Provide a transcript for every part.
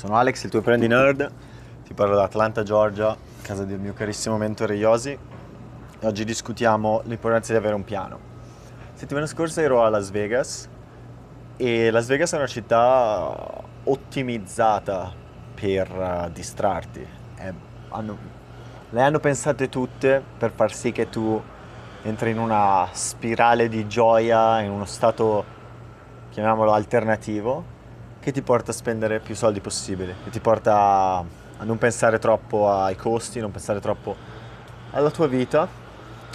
Sono Alex, il tuo prendi nerd. Ti parlo da Atlanta, Georgia, casa del mio carissimo mentore Yosi. Oggi discutiamo l'importanza di avere un piano. Settimana scorsa ero a Las Vegas e Las Vegas è una città ottimizzata per uh, distrarti. È, hanno, le hanno pensate tutte per far sì che tu entri in una spirale di gioia, in uno stato, chiamiamolo alternativo, che ti porta a spendere più soldi possibile, che ti porta a non pensare troppo ai costi, non pensare troppo alla tua vita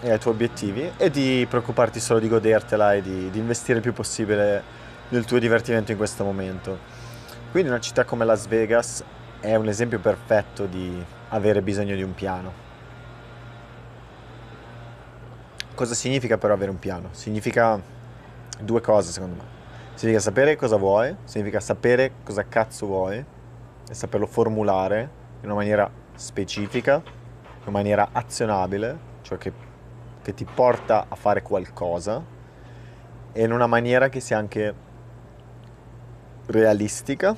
e ai tuoi obiettivi e di preoccuparti solo di godertela e di, di investire il più possibile nel tuo divertimento in questo momento. Quindi una città come Las Vegas è un esempio perfetto di avere bisogno di un piano. Cosa significa però avere un piano? Significa due cose secondo me. Significa sapere cosa vuoi, significa sapere cosa cazzo vuoi e saperlo formulare in una maniera specifica, in una maniera azionabile, cioè che, che ti porta a fare qualcosa e in una maniera che sia anche realistica,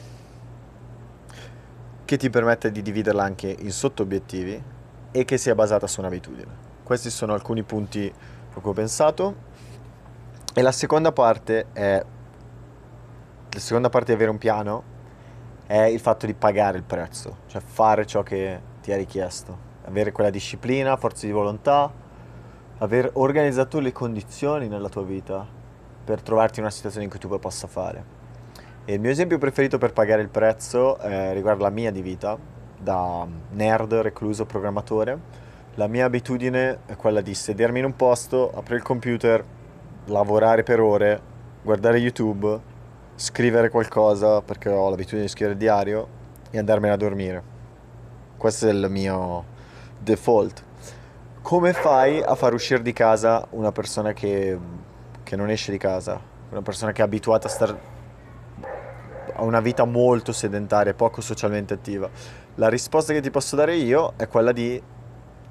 che ti permette di dividerla anche in sotto obiettivi e che sia basata su un'abitudine. Questi sono alcuni punti a cui ho pensato. E la seconda parte è la seconda parte di avere un piano è il fatto di pagare il prezzo, cioè fare ciò che ti è richiesto, avere quella disciplina, forza di volontà, aver organizzato le condizioni nella tua vita per trovarti in una situazione in cui tu possa fare. E il mio esempio preferito per pagare il prezzo eh, riguarda la mia di vita, da nerd, recluso, programmatore. La mia abitudine è quella di sedermi in un posto, aprire il computer, lavorare per ore, guardare YouTube scrivere qualcosa perché ho l'abitudine di scrivere il diario e andarmene a dormire. Questo è il mio default. Come fai a far uscire di casa una persona che, che non esce di casa? Una persona che è abituata a stare a una vita molto sedentaria, poco socialmente attiva. La risposta che ti posso dare io è quella di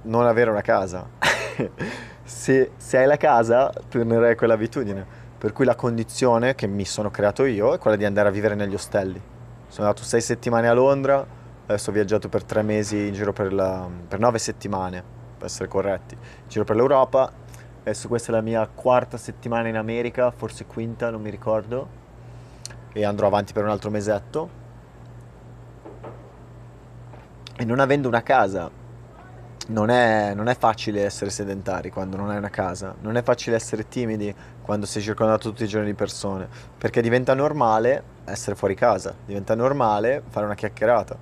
non avere una casa. se, se hai la casa, tornerai a quell'abitudine per cui la condizione che mi sono creato io è quella di andare a vivere negli ostelli. Sono andato sei settimane a Londra, adesso ho viaggiato per tre mesi in giro per, la, per nove settimane, per essere corretti, in giro per l'Europa. Adesso questa è la mia quarta settimana in America, forse quinta, non mi ricordo. E andrò avanti per un altro mesetto. E non avendo una casa, non è, non è, facile essere sedentari quando non hai una casa, non è facile essere timidi quando sei circondato tutti i giorni di persone, perché diventa normale essere fuori casa, diventa normale fare una chiacchierata.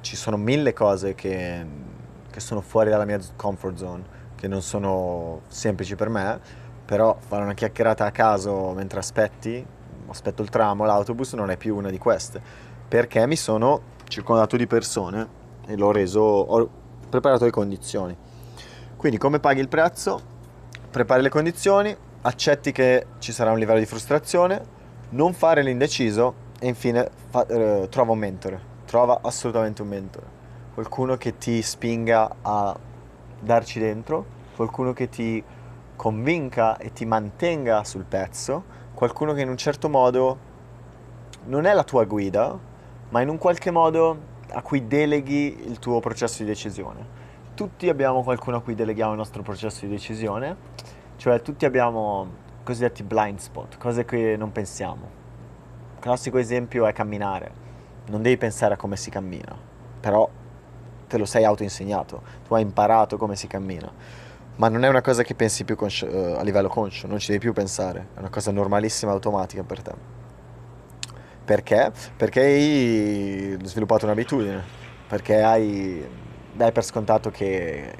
Ci sono mille cose che, che sono fuori dalla mia comfort zone, che non sono semplici per me, però fare una chiacchierata a caso mentre aspetti, aspetto il tram o l'autobus, non è più una di queste, perché mi sono circondato di persone e l'ho reso... Ho, preparato le condizioni. Quindi come paghi il prezzo? Prepari le condizioni, accetti che ci sarà un livello di frustrazione, non fare l'indeciso e infine fa, eh, trova un mentore, trova assolutamente un mentore, qualcuno che ti spinga a darci dentro, qualcuno che ti convinca e ti mantenga sul pezzo, qualcuno che in un certo modo non è la tua guida, ma in un qualche modo a cui deleghi il tuo processo di decisione. Tutti abbiamo qualcuno a cui deleghiamo il nostro processo di decisione, cioè tutti abbiamo cosiddetti blind spot, cose che non pensiamo. Il classico esempio è camminare. Non devi pensare a come si cammina, però te lo sei autoinsegnato, tu hai imparato come si cammina. Ma non è una cosa che pensi più consci- uh, a livello conscio, non ci devi più pensare, è una cosa normalissima, automatica per te. Perché? Perché hai sviluppato un'abitudine, perché hai, dai per scontato che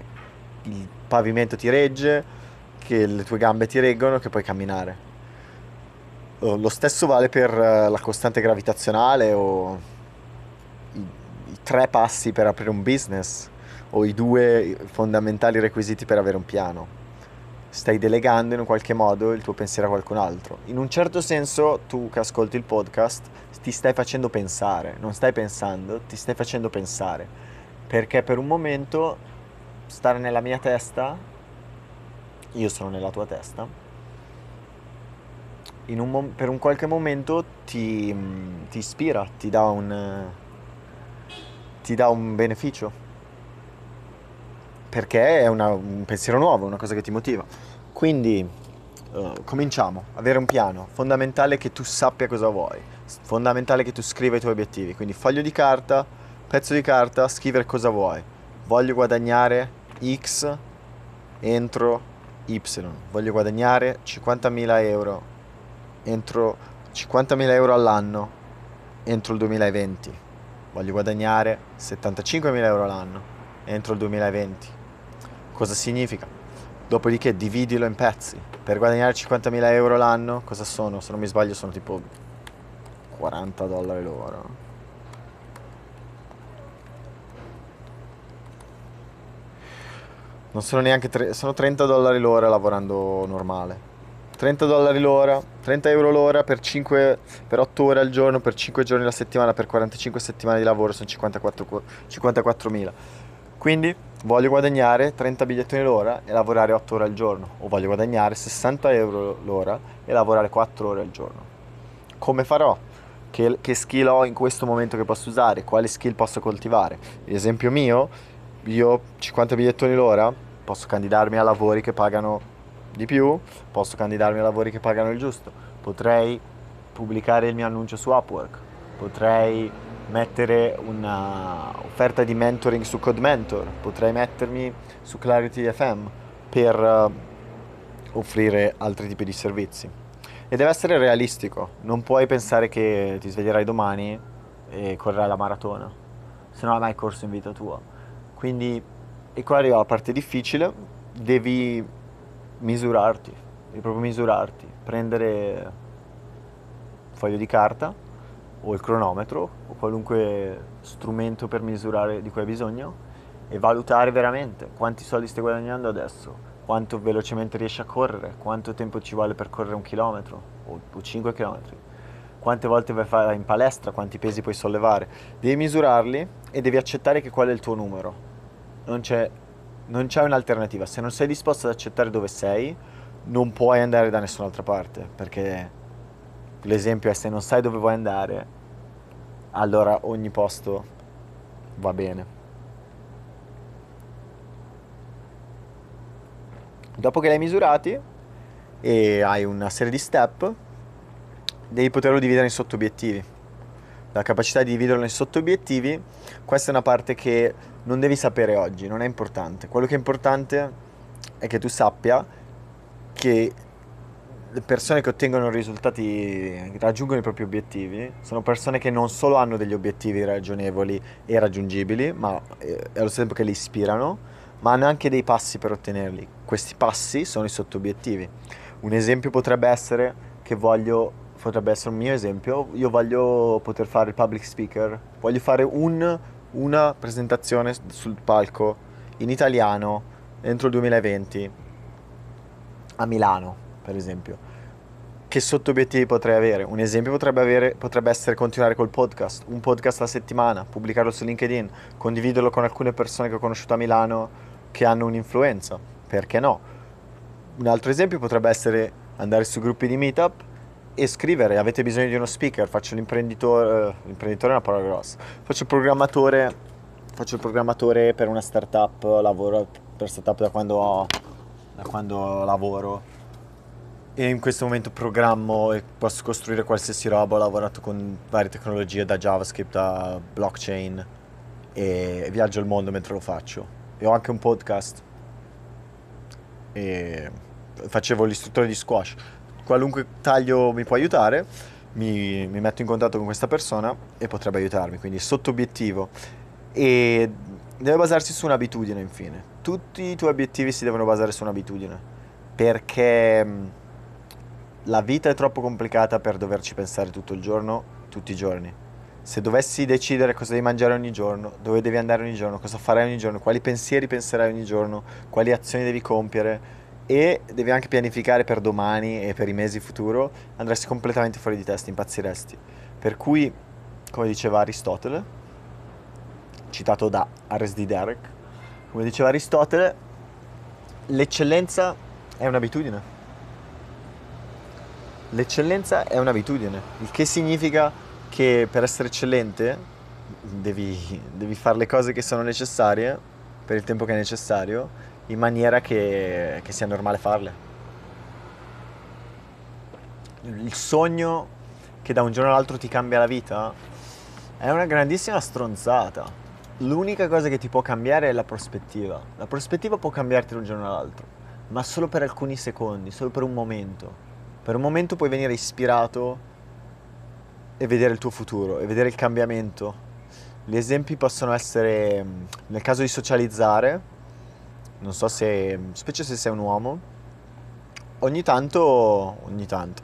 il pavimento ti regge, che le tue gambe ti reggono, che puoi camminare. Lo stesso vale per eh, la costante gravitazionale o i, i tre passi per aprire un business o i due fondamentali requisiti per avere un piano stai delegando in un qualche modo il tuo pensiero a qualcun altro. In un certo senso, tu che ascolti il podcast, ti stai facendo pensare, non stai pensando, ti stai facendo pensare. Perché per un momento stare nella mia testa, io sono nella tua testa, un mom- per un qualche momento ti, ti ispira, ti dà un, ti dà un beneficio. Perché è una- un pensiero nuovo, una cosa che ti motiva. Quindi uh, cominciamo, avere un piano, fondamentale che tu sappia cosa vuoi, fondamentale che tu scriva i tuoi obiettivi, quindi foglio di carta, pezzo di carta, scrivere cosa vuoi. Voglio guadagnare X entro Y, voglio guadagnare 50.000 euro entro 50.000 euro all'anno entro il 2020, voglio guadagnare 75.000 euro all'anno entro il 2020. Cosa significa? Dopodiché dividilo in pezzi. Per guadagnare 50.000 euro l'anno, cosa sono? Se non mi sbaglio sono tipo 40 dollari l'ora. Non sono neanche tre, sono 30 dollari l'ora lavorando normale. 30 dollari l'ora, 30 euro l'ora per, 5, per 8 ore al giorno, per 5 giorni alla settimana, per 45 settimane di lavoro sono 54, 54.000. Quindi voglio guadagnare 30 bigliettini l'ora e lavorare 8 ore al giorno, o voglio guadagnare 60 euro l'ora e lavorare 4 ore al giorno. Come farò? Che, che skill ho in questo momento che posso usare? Quali skill posso coltivare? L'esempio mio, io 50 bigliettini l'ora, posso candidarmi a lavori che pagano di più, posso candidarmi a lavori che pagano il giusto, potrei pubblicare il mio annuncio su Upwork, potrei mettere un'offerta di mentoring su CodeMentor, potrei mettermi su Clarity FM per uh, offrire altri tipi di servizi. E deve essere realistico, non puoi pensare che ti sveglierai domani e correrai la maratona, se non hai corso in vita tua. Quindi, e qua arriva la parte difficile, devi misurarti, devi proprio misurarti, prendere un foglio di carta o il cronometro o qualunque strumento per misurare di cui hai bisogno e valutare veramente quanti soldi stai guadagnando adesso, quanto velocemente riesci a correre, quanto tempo ci vuole per correre un chilometro o, o 5 chilometri, quante volte vai fare in palestra, quanti pesi puoi sollevare. Devi misurarli e devi accettare che qual è il tuo numero. Non c'è, non c'è un'alternativa. Se non sei disposto ad accettare dove sei, non puoi andare da nessun'altra parte, perché l'esempio è se non sai dove vuoi andare, allora ogni posto va bene. Dopo che li hai misurati e hai una serie di step, devi poterlo dividere in sottobiettivi. La capacità di dividerlo in sottobiettivi, questa è una parte che non devi sapere oggi, non è importante. Quello che è importante è che tu sappia che le persone che ottengono risultati, raggiungono i propri obiettivi, sono persone che non solo hanno degli obiettivi ragionevoli e raggiungibili, ma eh, allo stesso tempo che li ispirano, ma hanno anche dei passi per ottenerli. Questi passi sono i sottobiettivi. Un esempio potrebbe essere che voglio, potrebbe essere un mio esempio, io voglio poter fare il public speaker, voglio fare un, una presentazione sul palco in italiano entro il 2020 a Milano per esempio. Che sotto obiettivi potrei avere? Un esempio potrebbe, avere, potrebbe essere continuare col podcast, un podcast alla settimana, pubblicarlo su LinkedIn, condividerlo con alcune persone che ho conosciuto a Milano che hanno un'influenza, perché no? Un altro esempio potrebbe essere andare su gruppi di meetup e scrivere, avete bisogno di uno speaker, faccio l'imprenditore, l'imprenditore è una parola grossa, faccio il programmatore, faccio il programmatore per una startup, lavoro per startup da quando, ho, da quando lavoro e in questo momento programmo e posso costruire qualsiasi roba, ho lavorato con varie tecnologie da JavaScript a blockchain e viaggio il mondo mentre lo faccio. E ho anche un podcast e facevo l'istruttore di squash. Qualunque taglio mi può aiutare, mi, mi metto in contatto con questa persona e potrebbe aiutarmi, quindi sotto obiettivo. E deve basarsi su un'abitudine infine. Tutti i tuoi obiettivi si devono basare su un'abitudine perché la vita è troppo complicata per doverci pensare tutto il giorno, tutti i giorni. Se dovessi decidere cosa devi mangiare ogni giorno, dove devi andare ogni giorno, cosa farai ogni giorno, quali pensieri penserai ogni giorno, quali azioni devi compiere e devi anche pianificare per domani e per i mesi futuro, andresti completamente fuori di testa, impazziresti. Per cui, come diceva Aristotele, citato da R.S.D. Derek, come diceva Aristotele, l'eccellenza è un'abitudine L'eccellenza è un'abitudine, il che significa che per essere eccellente devi, devi fare le cose che sono necessarie per il tempo che è necessario in maniera che, che sia normale farle. Il sogno che da un giorno all'altro ti cambia la vita è una grandissima stronzata. L'unica cosa che ti può cambiare è la prospettiva. La prospettiva può cambiarti da un giorno all'altro, ma solo per alcuni secondi, solo per un momento. Per un momento puoi venire ispirato e vedere il tuo futuro e vedere il cambiamento. Gli esempi possono essere, nel caso di socializzare, non so se, specie se sei un uomo, ogni tanto, ogni tanto,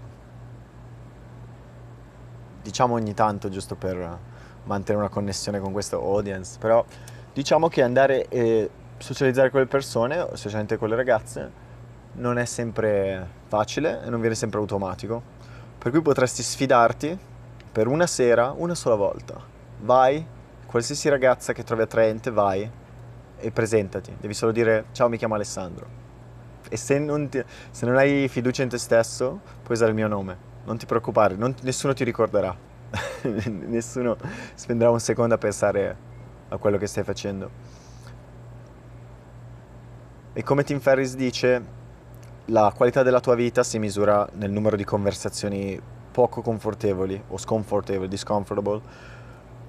diciamo ogni tanto giusto per mantenere una connessione con questo audience, però diciamo che andare e socializzare con le persone, specialmente con le ragazze, non è sempre facile e non viene sempre automatico. Per cui potresti sfidarti per una sera, una sola volta. Vai, qualsiasi ragazza che trovi attraente, vai e presentati. Devi solo dire ciao, mi chiamo Alessandro. E se non, ti, se non hai fiducia in te stesso, puoi usare il mio nome. Non ti preoccupare, non, nessuno ti ricorderà. nessuno spenderà un secondo a pensare a quello che stai facendo. E come Tim Ferris dice, la qualità della tua vita si misura nel numero di conversazioni poco confortevoli o sconfortevoli, discomfortable,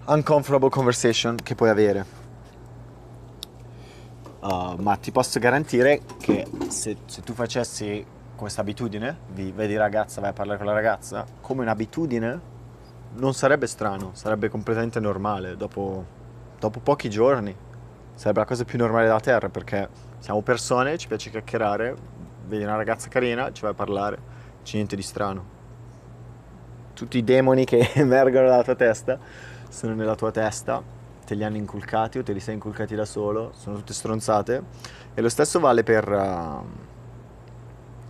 uncomfortable conversation che puoi avere. Uh, ma ti posso garantire che se, se tu facessi questa abitudine, di vedi ragazza, vai a parlare con la ragazza, come un'abitudine, non sarebbe strano, sarebbe completamente normale. Dopo, dopo pochi giorni sarebbe la cosa più normale della Terra perché siamo persone, ci piace chiacchierare, vedi una ragazza carina, ci vai a parlare, c'è niente di strano. Tutti i demoni che emergono dalla tua testa sono nella tua testa, te li hanno inculcati o te li sei inculcati da solo, sono tutte stronzate. E lo stesso vale per uh,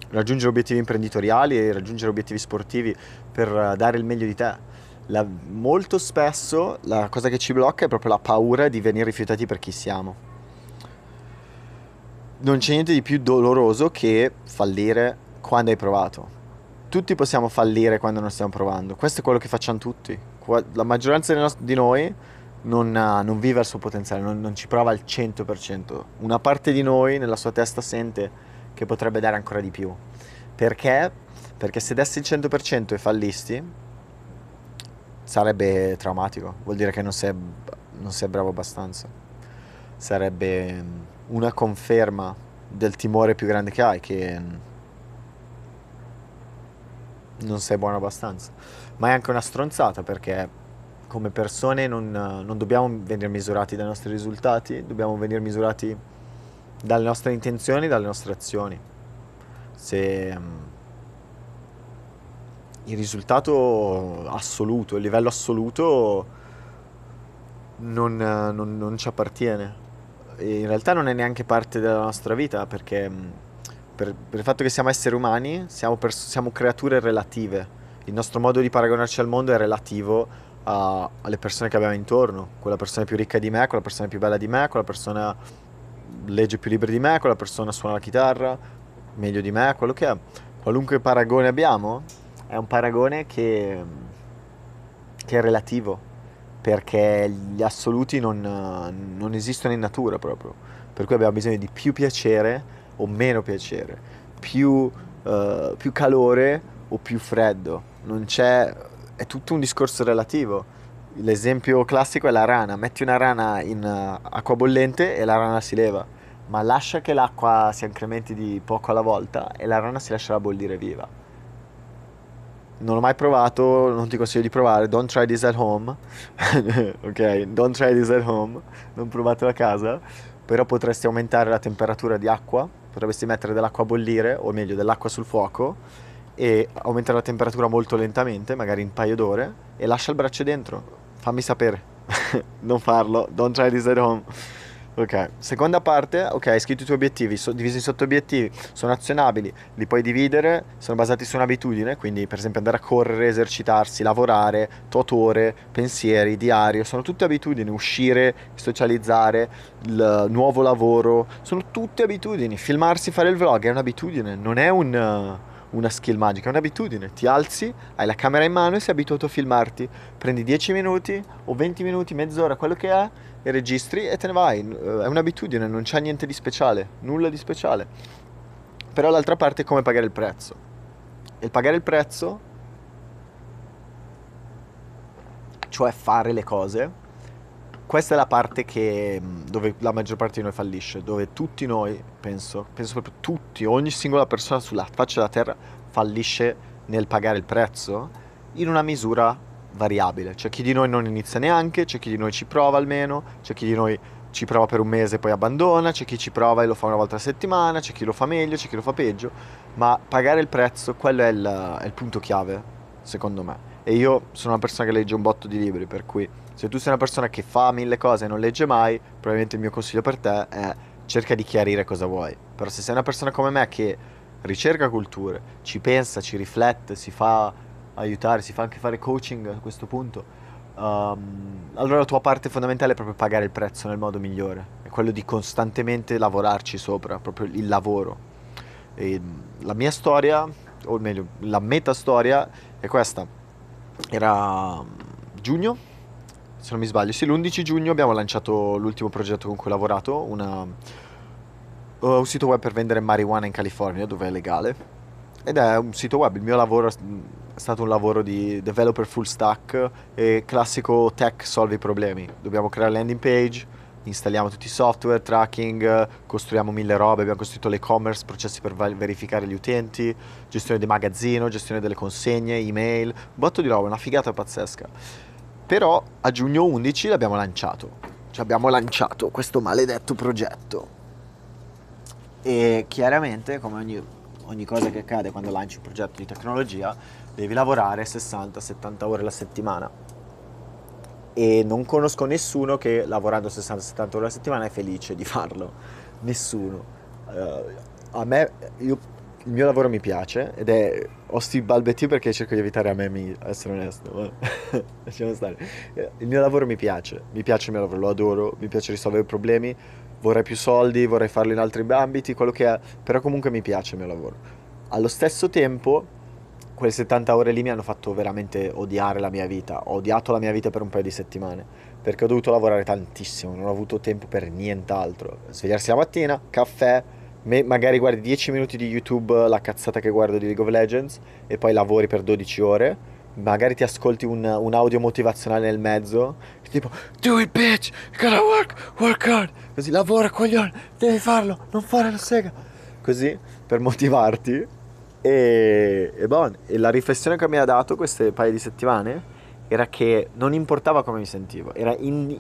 raggiungere obiettivi imprenditoriali e raggiungere obiettivi sportivi, per uh, dare il meglio di te. La, molto spesso la cosa che ci blocca è proprio la paura di venire rifiutati per chi siamo non c'è niente di più doloroso che fallire quando hai provato. Tutti possiamo fallire quando non stiamo provando, questo è quello che facciamo tutti. La maggioranza di noi non, non vive al suo potenziale, non, non, ci prova al 100%. Una parte di noi nella sua testa sente che potrebbe dare ancora di più. Perché? Perché se dessi il 100% e fallisti, sarebbe traumatico, vuol dire che non sei, non sei bravo abbastanza. Sarebbe una conferma del timore più grande che hai, che non sei buono abbastanza. Ma è anche una stronzata perché come persone non, non dobbiamo venire misurati dai nostri risultati, dobbiamo venire misurati dalle nostre intenzioni, dalle nostre azioni. Se um, il risultato assoluto, il livello assoluto non, non, non ci appartiene in realtà non è neanche parte della nostra vita perché mm, per, per il fatto che siamo esseri umani siamo, pers- siamo, creature relative. Il nostro modo di paragonarci al mondo è relativo a, alle persone che abbiamo intorno. Quella persona più ricca di me, quella persona più bella di me, quella persona legge più libri di me, quella persona suona la chitarra meglio di me, quello che è. Qualunque paragone abbiamo è un paragone che, che è relativo perché gli assoluti non, non, esistono in natura proprio, per cui abbiamo bisogno di più piacere o meno piacere, più, uh, più calore o più freddo, non c'è, è tutto un discorso relativo. L'esempio classico è la rana, metti una rana in uh, acqua bollente e la rana si leva, ma lascia che l'acqua si incrementi di poco alla volta e la rana si lascerà bollire viva. Non l'ho mai provato, non ti consiglio di provare, don't try this at home, ok, don't try this at home, non provatelo a casa, però potresti aumentare la temperatura di acqua, potresti mettere dell'acqua a bollire, o meglio dell'acqua sul fuoco, e aumentare la temperatura molto lentamente, magari in un paio d'ore, e lascia il braccio dentro, fammi sapere, non farlo, don't try this at home. Ok, seconda parte, ok, hai scritto i tuoi obiettivi, so, divisi in sottobiettivi, sono azionabili, li puoi dividere, sono basati su un'abitudine, quindi per esempio andare a correre, esercitarsi, lavorare, totore, pensieri, diario, sono tutte abitudini, uscire, socializzare, il nuovo lavoro, sono tutte abitudini, filmarsi, fare il vlog è un'abitudine, non è un, una skill magica, è un'abitudine. Ti alzi, hai la camera in mano e sei abituato a filmarti. Prendi 10 minuti o 20 minuti, mezz'ora, quello che è, e registri e te ne vai. È un'abitudine, non c'è niente di speciale, nulla di speciale. Però l'altra parte è come pagare il prezzo. E il pagare il prezzo, cioè fare le cose, questa è la parte che, dove la maggior parte di noi fallisce, dove tutti noi, penso, penso proprio tutti, ogni singola persona sulla faccia della terra fallisce nel pagare il prezzo in una misura variabile. C'è chi di noi non inizia neanche, c'è chi di noi ci prova almeno, c'è chi di noi ci prova per un mese e poi abbandona, c'è chi ci prova e lo fa una volta a settimana, c'è chi lo fa meglio, c'è chi lo fa peggio, ma pagare il prezzo, quello è il, è il punto chiave, secondo me. E io sono una persona che legge un botto di libri, per cui se tu sei una persona che fa mille cose e non legge mai, probabilmente il mio consiglio per te è cerca di chiarire cosa vuoi. Però se sei una persona come me che ricerca culture, ci pensa, ci riflette, si fa aiutare, si fa anche fare coaching a questo punto, um, allora la tua parte fondamentale è proprio pagare il prezzo nel modo migliore, è quello di costantemente lavorarci sopra, proprio il lavoro. E la mia storia, o meglio, la metastoria è questa. Era giugno se non mi sbaglio. Sì, l'11 giugno abbiamo lanciato l'ultimo progetto con cui ho lavorato, una, uh, un sito web per vendere marijuana in California, dove è legale. Ed è un sito web, il mio lavoro è stato un lavoro di developer full stack e classico tech solve i problemi. Dobbiamo creare landing page, installiamo tutti i software, tracking, costruiamo mille robe, abbiamo costruito l'e-commerce, processi per verificare gli utenti, gestione di magazzino, gestione delle consegne, email, un botto di roba, una figata pazzesca. Però a giugno 11 l'abbiamo lanciato. Cioè abbiamo lanciato questo maledetto progetto. E chiaramente, come ogni, ogni cosa che accade quando lanci un progetto di tecnologia, devi lavorare 60-70 ore alla settimana. E non conosco nessuno che lavorando 60-70 ore alla settimana è felice di farlo. Nessuno. Uh, a me, io il mio lavoro mi piace ed è ho sti balbetti perché cerco di evitare a me di essere onesto lasciamo stare il mio lavoro mi piace mi piace il mio lavoro lo adoro mi piace risolvere problemi vorrei più soldi vorrei farlo in altri ambiti quello che è però comunque mi piace il mio lavoro allo stesso tempo quelle 70 ore lì mi hanno fatto veramente odiare la mia vita ho odiato la mia vita per un paio di settimane perché ho dovuto lavorare tantissimo non ho avuto tempo per nient'altro svegliarsi la mattina caffè magari guardi 10 minuti di YouTube la cazzata che guardo di League of Legends e poi lavori per 12 ore. Magari ti ascolti un, un audio motivazionale nel mezzo, tipo Do it bitch, you gotta work, work hard. Così lavora coglione, devi farlo, non fare la sega. Così per motivarti. E, e, bon, e la riflessione che mi ha dato queste paio di settimane era che non importava come mi sentivo, in,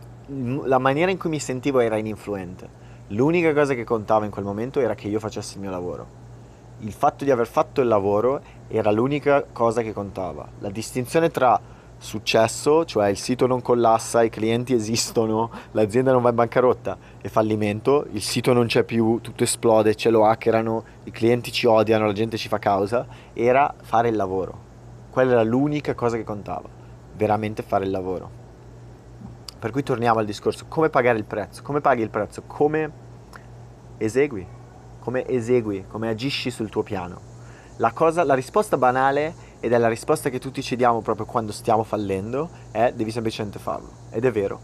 la maniera in cui mi sentivo era ininfluente L'unica cosa che contava in quel momento era che io facessi il mio lavoro. Il fatto di aver fatto il lavoro era l'unica cosa che contava. La distinzione tra successo, cioè il sito non collassa, i clienti esistono, l'azienda non va in bancarotta, e fallimento, il sito non c'è più, tutto esplode, ce lo hackerano, i clienti ci odiano, la gente ci fa causa, era fare il lavoro. Quella era l'unica cosa che contava, veramente fare il lavoro. Per cui torniamo al discorso, come pagare il prezzo? Come paghi il prezzo? Come esegui? Come esegui? Come agisci sul tuo piano? La, cosa, la risposta banale, ed è la risposta che tutti ci diamo proprio quando stiamo fallendo, è devi semplicemente farlo. Ed è vero,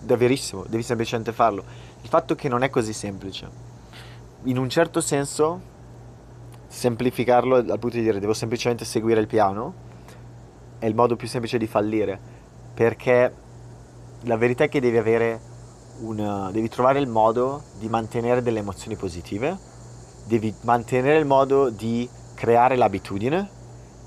è devi semplicemente farlo. Il fatto che non è così semplice. In un certo senso, semplificarlo dal punto di dire devo semplicemente seguire il piano, è il modo più semplice di fallire, perché la verità è che devi avere un, devi trovare il modo di mantenere delle emozioni positive, devi mantenere il modo di creare l'abitudine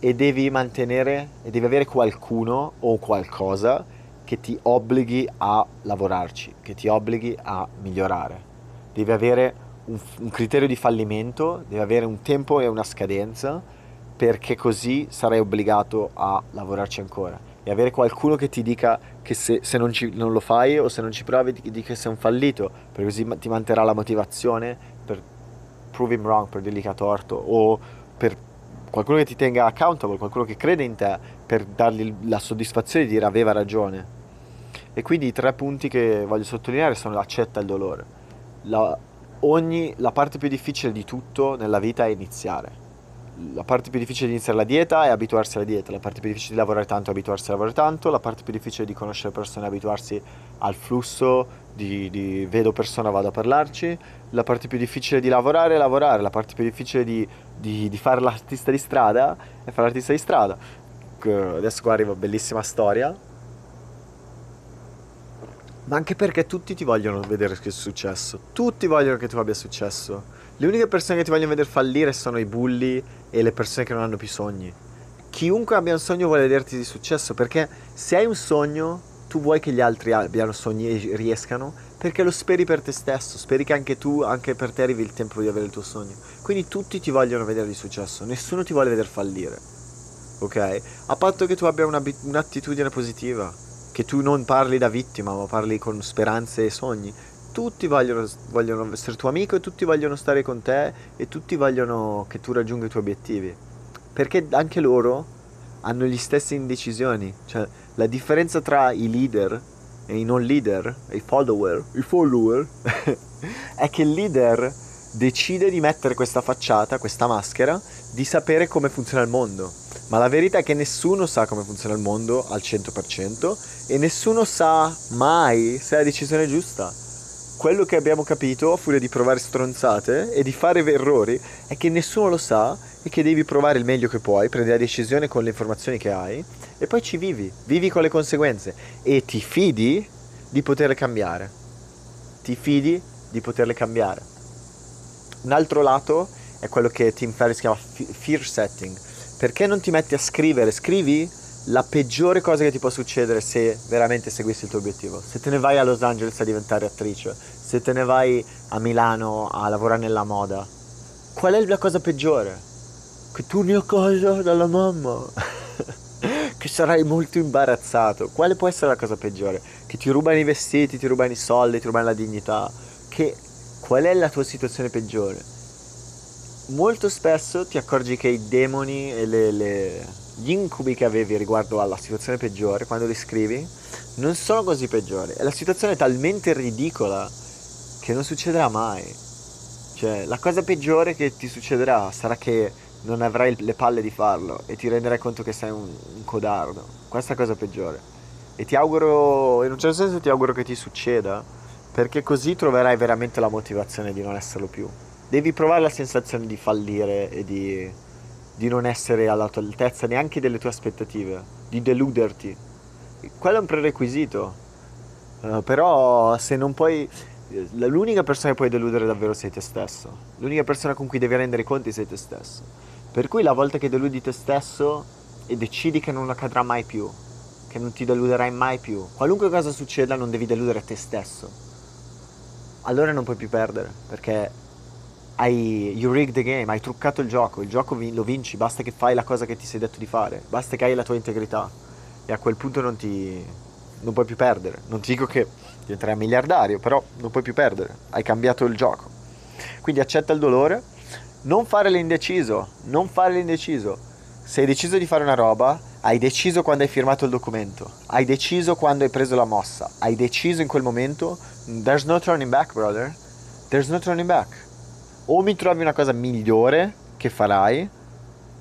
e devi mantenere e devi avere qualcuno o qualcosa che ti obblighi a lavorarci, che ti obblighi a migliorare. Devi avere un, un criterio di fallimento, devi avere un tempo e una scadenza perché così sarai obbligato a lavorarci ancora e avere qualcuno che ti dica che se, se non, ci, non, lo fai o se non ci provi ti dica che sei un fallito, perché così ti manterrà la motivazione per prove him wrong, per dirgli che ha torto, o per qualcuno che ti tenga accountable, qualcuno che crede in te, per dargli la soddisfazione di dire aveva ragione. E quindi i tre punti che voglio sottolineare sono l'accetta il dolore. La, ogni, la parte più difficile di tutto nella vita è iniziare. La parte più difficile di iniziare la dieta è abituarsi alla dieta, la parte più difficile di lavorare tanto è abituarsi a lavorare tanto, la parte più difficile di conoscere persone è abituarsi al flusso di, di vedo persona, vado a parlarci, la parte più difficile di lavorare è lavorare, la parte più difficile di, di, di fare l'artista di strada è fare l'artista di strada. Adesso qua arriva bellissima storia, ma anche perché tutti ti vogliono vedere che è successo, tutti vogliono che tu abbia successo. Le uniche persone che ti vogliono vedere fallire sono i bulli e le persone che non hanno più sogni. Chiunque abbia un sogno vuole vederti di successo perché se hai un sogno tu vuoi che gli altri abbiano sogni e riescano perché lo speri per te stesso, speri che anche tu, anche per te arrivi il tempo di avere il tuo sogno. Quindi tutti ti vogliono vedere di successo, nessuno ti vuole vedere fallire. Ok? A patto che tu abbia un'attitudine positiva, che tu non parli da vittima, ma parli con speranze e sogni tutti vogliono, vogliono essere tuo amico e tutti vogliono stare con te e tutti vogliono che tu raggiunga i tuoi obiettivi. Perché anche loro hanno gli stessi indecisioni. Cioè, la differenza tra i leader e i non leader, i follower, i follower, è che il leader decide di mettere questa facciata, questa maschera, di sapere come funziona il mondo. Ma la verità è che nessuno sa come funziona il mondo al 100% e nessuno sa mai se è la decisione giusta quello che abbiamo capito a furia di provare stronzate e di fare errori è che nessuno lo sa e che devi provare il meglio che puoi, prendi la decisione con le informazioni che hai e poi ci vivi, vivi con le conseguenze e ti fidi di poterle cambiare. Ti fidi di poterle cambiare. Un altro lato è quello che Tim Ferriss chiama fear setting. Perché non ti metti a scrivere? Scrivi la peggiore cosa che ti può succedere se veramente seguissi il tuo obiettivo. Se te ne vai a Los Angeles a diventare attrice, se te ne vai a Milano a lavorare nella moda, qual è la cosa peggiore? Che tu ne cosa dalla mamma. che sarai molto imbarazzato. Quale può essere la cosa peggiore? Che ti rubano i vestiti, ti rubano i soldi, ti rubano la dignità. Che qual è la tua situazione peggiore? Molto spesso ti accorgi che i demoni e le, le gli incubi che avevi riguardo alla situazione peggiore, quando li scrivi, non sono così peggiori. E la situazione è talmente ridicola che non succederà mai. Cioè, la cosa peggiore che ti succederà sarà che non avrai le palle di farlo e ti renderai conto che sei un, un codardo. Questa è la cosa peggiore. E ti auguro, in un certo senso ti auguro che ti succeda, perché così troverai veramente la motivazione di non esserlo più. Devi provare la sensazione di fallire e di di non essere alla tua altezza neanche delle tue aspettative, di deluderti. Quello è un prerequisito. Uh, però se non puoi... L'unica persona che puoi deludere davvero sei te stesso. L'unica persona con cui devi rendere conti sei te stesso. Per cui la volta che deludi te stesso e decidi che non accadrà mai più, che non ti deluderai mai più, qualunque cosa succeda non devi deludere te stesso. Allora non puoi più perdere, perché hai you rig the game, hai truccato il gioco, il gioco lo vinci, basta che fai la cosa che ti sei detto di fare, basta che hai la tua integrità e a quel punto non ti non puoi più perdere. Non ti dico che diventerai miliardario, però non puoi più perdere, hai cambiato il gioco. Quindi accetta il dolore, non fare l'indeciso, non fare l'indeciso. Se hai deciso di fare una roba, hai deciso quando hai firmato il documento, hai deciso quando hai preso la mossa, hai deciso in quel momento, there's no turning back, brother. There's no turning back o mi trovi una cosa migliore che farai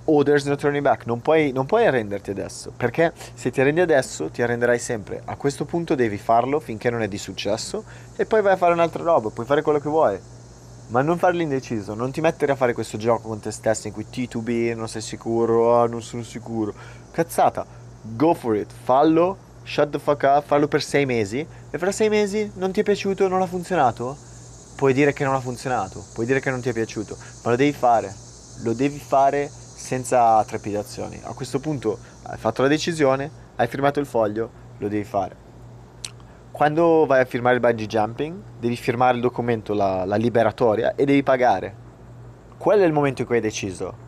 o there's no turning back, non puoi, non puoi arrenderti adesso, perché se ti arrendi adesso ti arrenderai sempre, a questo punto devi farlo finché non è di successo e poi vai a fare un'altra roba, puoi fare quello che vuoi, ma non farlo indeciso, non ti mettere a fare questo gioco con te stesso in cui T2B non sei sicuro, ah non sono sicuro, cazzata, go for it, fallo, shut the fuck up, fallo per sei mesi e fra sei mesi non ti è piaciuto, non ha funzionato? Puoi dire che non ha funzionato, puoi dire che non ti è piaciuto, ma lo devi fare, lo devi fare senza trepidazioni. A questo punto hai fatto la decisione, hai firmato il foglio, lo devi fare. Quando vai a firmare il bungee jumping, devi firmare il documento, la, la liberatoria, e devi pagare. Quello è il momento in cui hai deciso.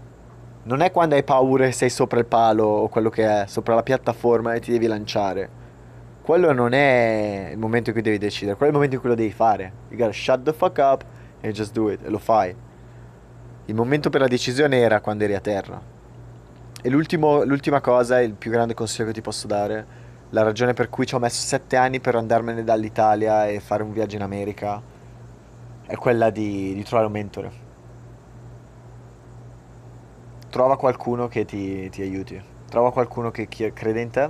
Non è quando hai paura e sei sopra il palo o quello che è, sopra la piattaforma e ti devi lanciare quello non è il momento in cui devi decidere, quello è il momento in cui lo devi fare. You gotta shut the fuck up and just do it, e lo fai. Il momento per la decisione era quando eri a terra. E l'ultima cosa, il più grande consiglio che ti posso dare, la ragione per cui ci ho messo sette anni per andarmene dall'Italia e fare un viaggio in America, è quella di, di trovare un mentore. trova qualcuno che ti, ti aiuti. Trova qualcuno che crede in te.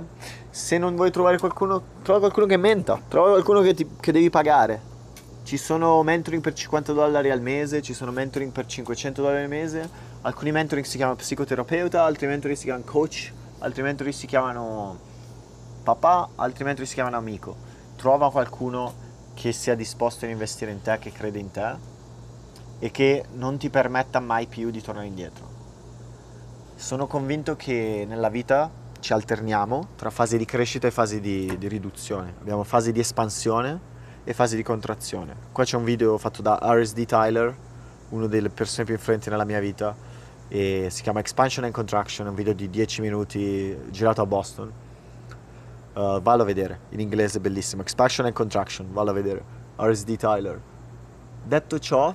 Se non vuoi trovare qualcuno, trova qualcuno che menta. Trova qualcuno che, ti, che devi pagare. Ci sono mentoring per 50 dollari al mese, ci sono mentoring per 500 dollari al mese. Alcuni mentoring si chiamano psicoterapeuta, altri mentoring si chiamano coach, altri mentoring si chiamano papà, altri mentoring si chiamano amico. Trova qualcuno che sia disposto a investire in te, che crede in te e che non ti permetta mai più di tornare indietro. Sono convinto che nella vita ci alterniamo tra fasi di crescita e fasi di, di riduzione. Abbiamo fasi di espansione e fasi di contrazione. Qua c'è un video fatto da RSD Tyler, una delle persone più influenti nella mia vita, e si chiama Expansion and Contraction, un video di 10 minuti girato a Boston Uh, vallo a vedere, in inglese è bellissimo. Expansion and Contraction, vallo a vedere. RSD Tyler. Detto ciò,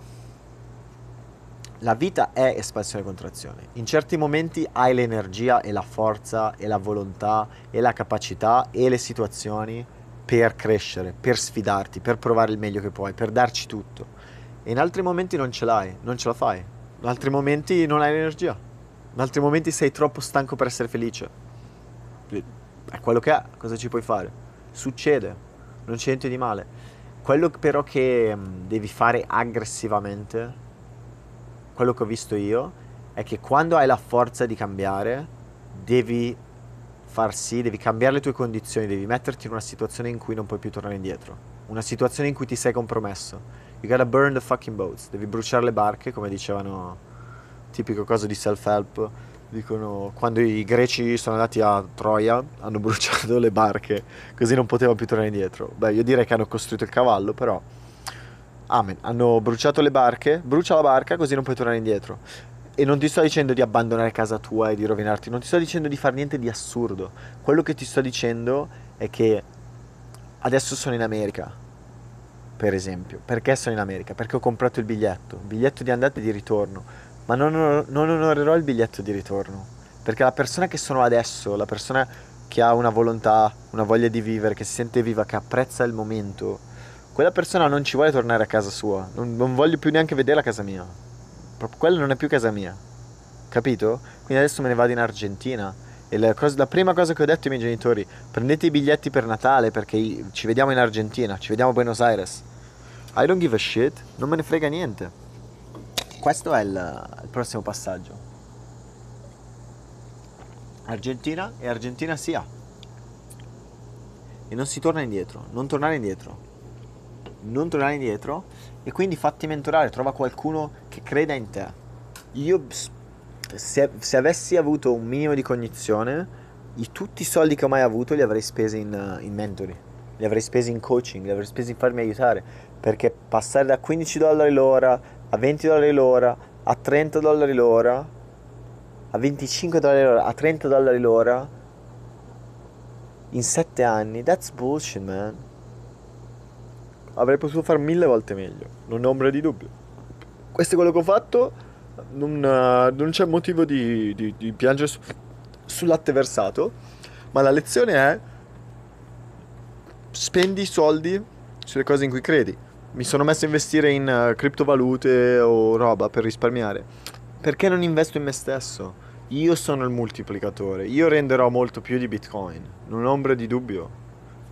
la vita è espansione e contrazione. In certi momenti hai l'energia e la forza e la volontà e la capacità e le situazioni per crescere, per sfidarti, per provare il meglio che puoi, per darci tutto. E in altri momenti non ce l'hai, non ce la fai. In altri momenti non hai l'energia. In altri momenti sei troppo stanco per essere felice è quello che è, cosa ci puoi fare? Succede, non c'è niente di male. Quello però che mm, devi fare aggressivamente, quello che ho visto io, è che quando hai la forza di cambiare, devi far sì, devi cambiare le tue condizioni, devi metterti in una situazione in cui non puoi più tornare indietro. Una situazione in cui ti sei compromesso. You gotta burn the fucking boats. Devi bruciare le barche, come dicevano, tipico cosa di self-help Dicono, quando i greci sono andati a Troia hanno bruciato le barche, così non potevano più tornare indietro. Beh, io direi che hanno costruito il cavallo, però... Amen. Hanno bruciato le barche, brucia la barca così non puoi tornare indietro. E non ti sto dicendo di abbandonare casa tua e di rovinarti, non ti sto dicendo di fare niente di assurdo. Quello che ti sto dicendo è che adesso sono in America, per esempio. Perché sono in America? Perché ho comprato il biglietto, biglietto di andata e di ritorno ma non, non onorerò il biglietto di ritorno. Perché la persona che sono adesso, la persona che ha una volontà, una voglia di vivere, che si sente viva, che apprezza il momento, quella persona non ci vuole tornare a casa sua. Non, non voglio più neanche vedere la casa mia. Proprio quella non è più casa mia. Capito? Quindi adesso me ne vado in Argentina. E la, cosa, la, prima cosa che ho detto ai miei genitori, prendete i biglietti per Natale perché ci vediamo in Argentina, ci vediamo a Buenos Aires. I don't give a shit, non me ne frega niente. Questo è il, il prossimo passaggio. Argentina e Argentina sia. E non si torna indietro, non tornare indietro. Non tornare indietro e quindi fatti mentorare, trova qualcuno che creda in te. Io se, se avessi avuto un minimo di cognizione, i, tutti i soldi che ho mai avuto li avrei spesi in, in mentori, li avrei spesi in coaching, li avrei spesi in farmi aiutare, perché passare da 15 dollari l'ora a 20 dollari l'ora, a 30 dollari l'ora, a 25 dollari l'ora, a 30 dollari l'ora, in 7 anni, that's bullshit, man. Avrei potuto fare mille volte meglio, non ho ombra di dubbio. Questo è quello che ho fatto, non, uh, non c'è motivo di, di, di piangere su, sul latte versato, ma la lezione è spendi i soldi sulle cose in cui credi mi sono messo a investire in uh, criptovalute o roba per risparmiare. Perché non investo in me stesso? Io sono il moltiplicatore, io renderò molto più di Bitcoin, non ho ombra di dubbio.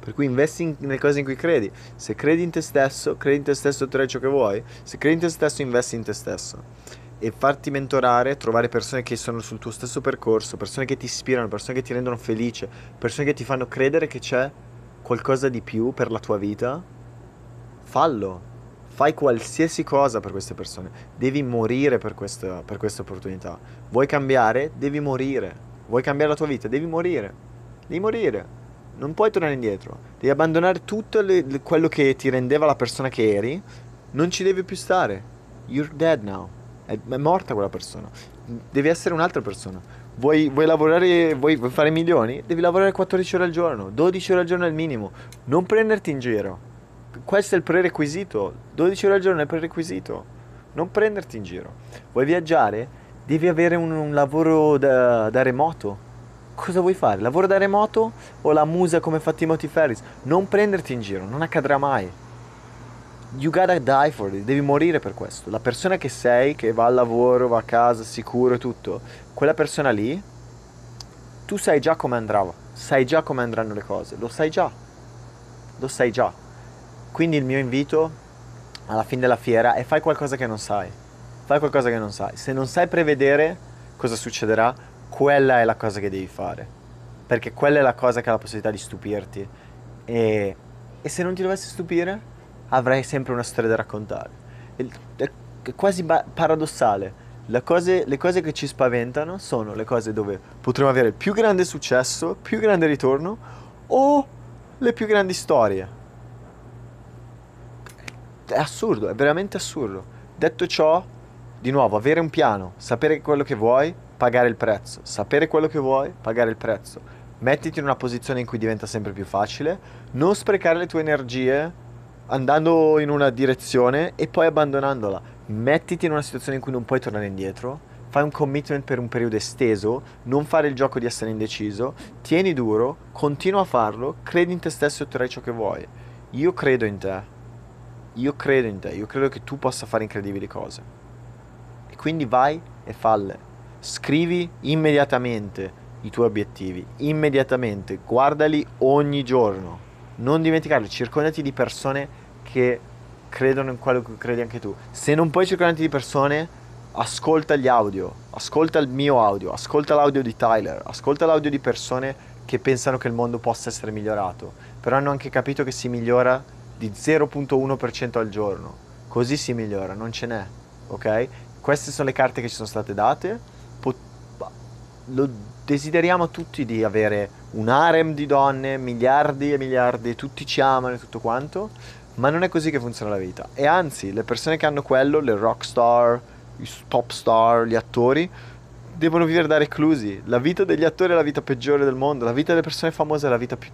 Per cui investi in, nelle cose in cui credi. Se credi in te stesso, credi in te stesso otterrai ciò che vuoi. Se credi in te stesso, investi in te stesso. E farti mentorare, trovare persone che sono sul tuo stesso percorso, persone che ti ispirano, persone che ti rendono felice, persone che ti fanno credere che c'è qualcosa di più per la tua vita fallo. Fai qualsiasi cosa per queste persone. Devi morire per questa, per questa opportunità. Vuoi cambiare? Devi morire. Vuoi cambiare la tua vita? Devi morire. Devi morire. Non puoi tornare indietro. Devi abbandonare tutto le, le, quello che ti rendeva la persona che eri. Non ci devi più stare. You're dead now. È, è morta quella persona. Devi essere un'altra persona. Vuoi, vuoi lavorare, vuoi, fare milioni? Devi lavorare 14 ore al giorno, 12 ore al giorno il minimo. Non prenderti in giro questo è il prerequisito. 12 ore al giorno è il prerequisito. Non prenderti in giro. Vuoi viaggiare? Devi avere un, un lavoro da, da, remoto. Cosa vuoi fare? Lavoro da remoto o la musa come fa Timothy Ferris? Non prenderti in giro, non accadrà mai. You gotta die for it, devi morire per questo. La persona che sei, che va al lavoro, va a casa, sicuro e tutto, quella persona lì, tu sai già come andrà, sai già come andranno le cose, lo sai già, lo sai già. Quindi il mio invito alla fine della fiera è fai qualcosa che non sai, fai qualcosa che non sai. Se non sai prevedere cosa succederà, quella è la cosa che devi fare, perché quella è la cosa che ha la possibilità di stupirti. E, e se non ti dovesse stupire? avrai sempre una storia da raccontare. È quasi paradossale. Le cose, le cose che ci spaventano sono le cose dove potremo avere il più grande successo, più grande ritorno o le più grandi storie. È assurdo, è veramente assurdo. Detto ciò, di nuovo, avere un piano, sapere quello che vuoi, pagare il prezzo. Sapere quello che vuoi, pagare il prezzo. Mettiti in una posizione in cui diventa sempre più facile. Non sprecare le tue energie andando in una direzione e poi abbandonandola. Mettiti in una situazione in cui non puoi tornare indietro, fai un commitment per un periodo esteso, non fare il gioco di essere indeciso, tieni duro, continua a farlo, credi in te stesso e otterrai ciò che vuoi. Io credo in te. Io credo in te, io credo che tu possa fare incredibili cose. E quindi vai e falle. Scrivi immediatamente i tuoi obiettivi, immediatamente, guardali ogni giorno. Non dimenticarli, circondati di persone che credono in quello che credi anche tu. Se non puoi circondarti di persone, ascolta gli audio, ascolta il mio audio, ascolta l'audio di Tyler, ascolta l'audio di persone che pensano che il mondo possa essere migliorato, però hanno anche capito che si migliora di 0.1% al giorno. Così si migliora, non ce n'è, ok? Queste sono le carte che ci sono state date. Lo desideriamo tutti di avere un harem di donne, miliardi e miliardi, tutti ci amano e tutto quanto ma non è così che funziona la vita. E anzi, le persone che hanno quello, le rock star, i top star, gli attori, devono vivere da reclusi. La vita degli attori è la vita peggiore del mondo. La vita delle persone famose è la vita più...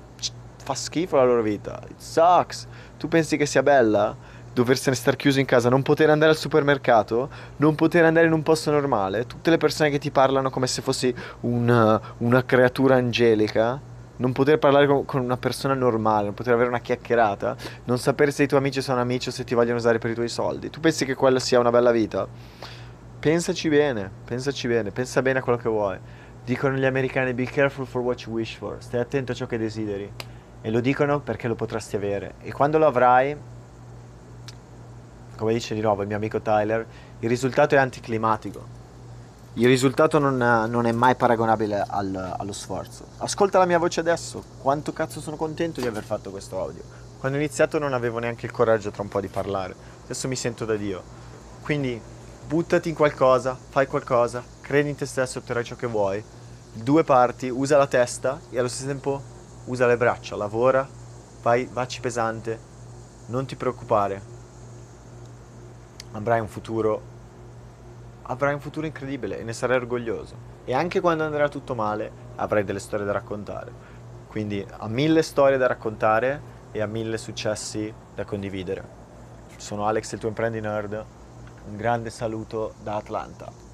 fa schifo la loro vita. It sucks. Tu pensi che sia bella? Doversene star chiuso in casa, non poter andare al supermercato, non poter andare in un posto normale, tutte le persone che ti parlano come se fossi una, una creatura angelica non poter parlare con, con, una persona normale, non poter avere una chiacchierata, non sapere se i tuoi amici sono amici o se ti vogliono usare per i tuoi soldi. Tu pensi che quella sia una bella vita? Pensaci bene, pensaci bene, pensa bene a quello che vuoi. Dicono gli americani be careful for what you wish for, stai attento a ciò che desideri. E lo dicono perché lo potresti avere. E quando lo avrai, come dice di nuovo il mio amico Tyler, il risultato è anticlimatico il risultato non, non è mai paragonabile al, allo sforzo. Ascolta la mia voce adesso, quanto cazzo sono contento di aver fatto questo audio. Quando ho iniziato non avevo neanche il coraggio tra un po' di parlare, adesso mi sento da Dio. Quindi buttati in qualcosa, fai qualcosa, credi in te stesso, otterrai ciò che vuoi. Due parti, usa la testa e allo stesso tempo usa le braccia, lavora, vai, vacci pesante, non ti preoccupare. Avrai un futuro avrai un futuro incredibile e ne sarai orgoglioso. E anche quando andrà tutto male, avrai delle storie da raccontare. Quindi ha mille storie da raccontare e ha mille successi da condividere. Sono Alex, il tuo imprendi nerd. Un grande saluto da Atlanta.